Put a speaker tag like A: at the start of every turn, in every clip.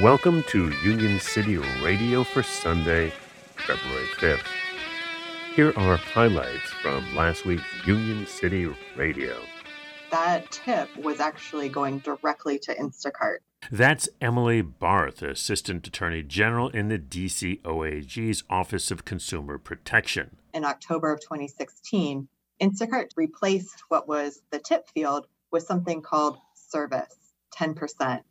A: Welcome to Union City Radio for Sunday, February 5th. Here are highlights from last week's Union City Radio.
B: That tip was actually going directly to Instacart.
A: That's Emily Barth, Assistant Attorney General in the DC OAG's Office of Consumer Protection.
B: In October of 2016, Instacart replaced what was the tip field with something called service, 10%.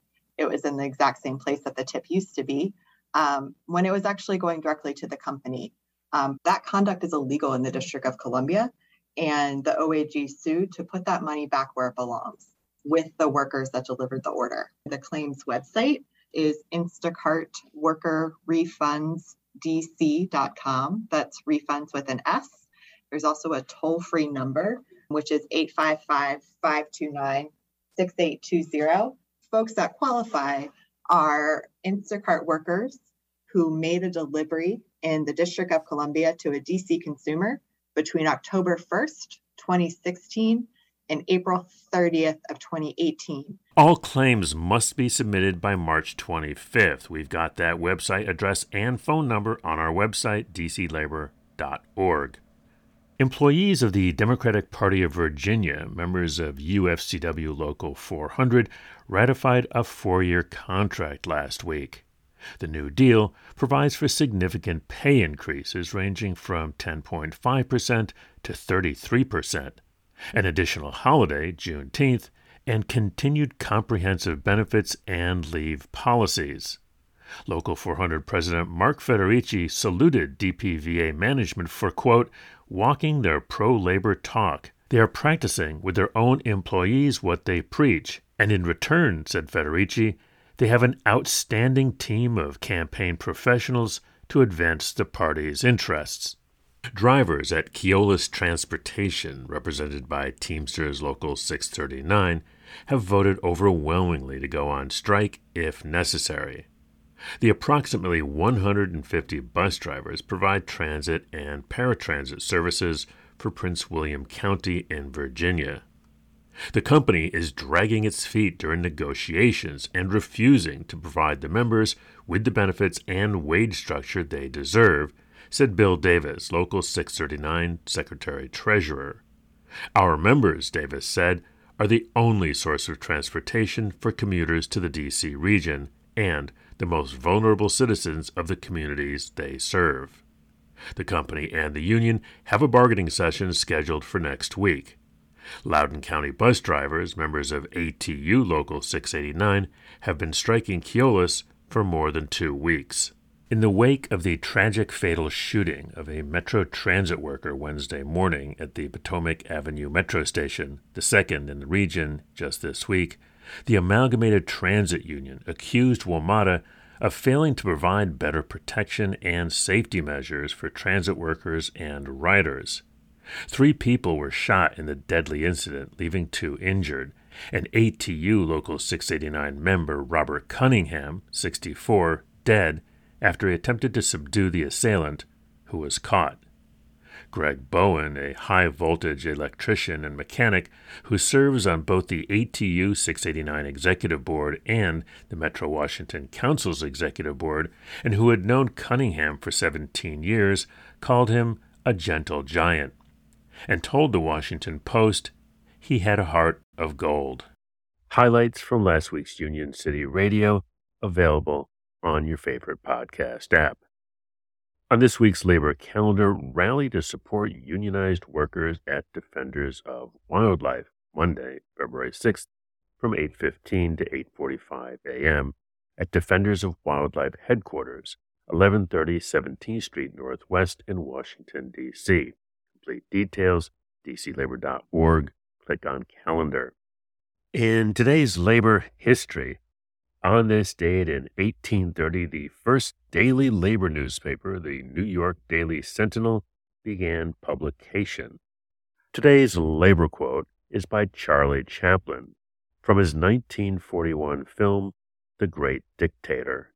B: It was in the exact same place that the tip used to be um, when it was actually going directly to the company. Um, that conduct is illegal in the District of Columbia, and the OAG sued to put that money back where it belongs with the workers that delivered the order. The claims website is Instacart Worker Refunds dc.com. That's refunds with an S. There's also a toll free number, which is 855 529 6820. Folks that qualify are Instacart workers who made a delivery in the District of Columbia to a DC consumer between October 1st, 2016 and April 30th of 2018.
A: All claims must be submitted by March 25th. We've got that website address and phone number on our website, dclabor.org. Employees of the Democratic Party of Virginia, members of UFCW Local 400, ratified a four year contract last week. The New Deal provides for significant pay increases ranging from 10.5% to 33%, an additional holiday, Juneteenth, and continued comprehensive benefits and leave policies. Local 400 President Mark Federici saluted DPVA management for, quote, walking their pro labor talk. They are practicing with their own employees what they preach, and in return, said Federici, they have an outstanding team of campaign professionals to advance the party's interests. Drivers at Keolis Transportation, represented by Teamsters Local 639, have voted overwhelmingly to go on strike if necessary. The approximately 150 bus drivers provide transit and paratransit services for Prince William County in Virginia. The company is dragging its feet during negotiations and refusing to provide the members with the benefits and wage structure they deserve, said Bill Davis, Local 639 Secretary Treasurer. Our members, Davis said, are the only source of transportation for commuters to the D.C. region and the most vulnerable citizens of the communities they serve. The company and the union have a bargaining session scheduled for next week. Loudoun County bus drivers, members of ATU Local 689, have been striking Keolis for more than two weeks. In the wake of the tragic fatal shooting of a Metro Transit worker Wednesday morning at the Potomac Avenue Metro Station, the second in the region just this week, the Amalgamated Transit Union accused WMATA of failing to provide better protection and safety measures for transit workers and riders. Three people were shot in the deadly incident, leaving two injured. An ATU Local 689 member, Robert Cunningham, 64, dead after he attempted to subdue the assailant, who was caught. Greg Bowen, a high voltage electrician and mechanic who serves on both the ATU 689 Executive Board and the Metro Washington Council's Executive Board, and who had known Cunningham for 17 years, called him a gentle giant and told the Washington Post he had a heart of gold. Highlights from last week's Union City Radio available on your favorite podcast app. On this week's labor calendar, rally to support unionized workers at Defenders of Wildlife, Monday, February 6th, from 8:15 to 8:45 a.m. at Defenders of Wildlife headquarters, 1130 17th Street Northwest in Washington, D.C complete details, dclabor.org. Click on calendar. In today's labor history, on this date in 1830, the first daily labor newspaper, the New York Daily Sentinel, began publication. Today's labor quote is by Charlie Chaplin from his 1941 film, The Great Dictator.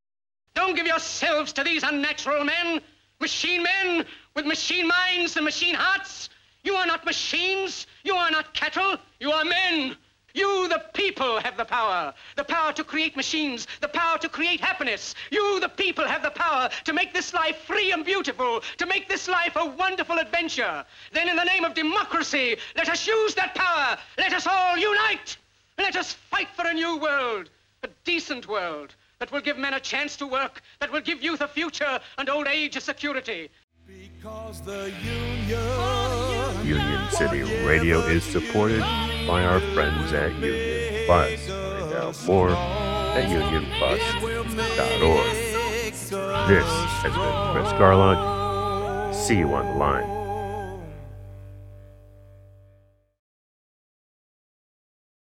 C: Don't give yourselves to these unnatural men. Machine men with machine minds and machine hearts. You are not machines. You are not cattle. You are men. You, the people people have the power. The power to create machines, the power to create happiness. You, the people, have the power to make this life free and beautiful, to make this life a wonderful adventure. Then, in the name of democracy, let us use that power. Let us all unite. Let us fight for a new world, a decent world that will give men a chance to work, that will give youth a future and old age a security.
D: Because the union,
A: Union City Radio is supported by our friends at Union Bus. Find out more at unionbus.org. This has been Chris Garlock. See you on the line.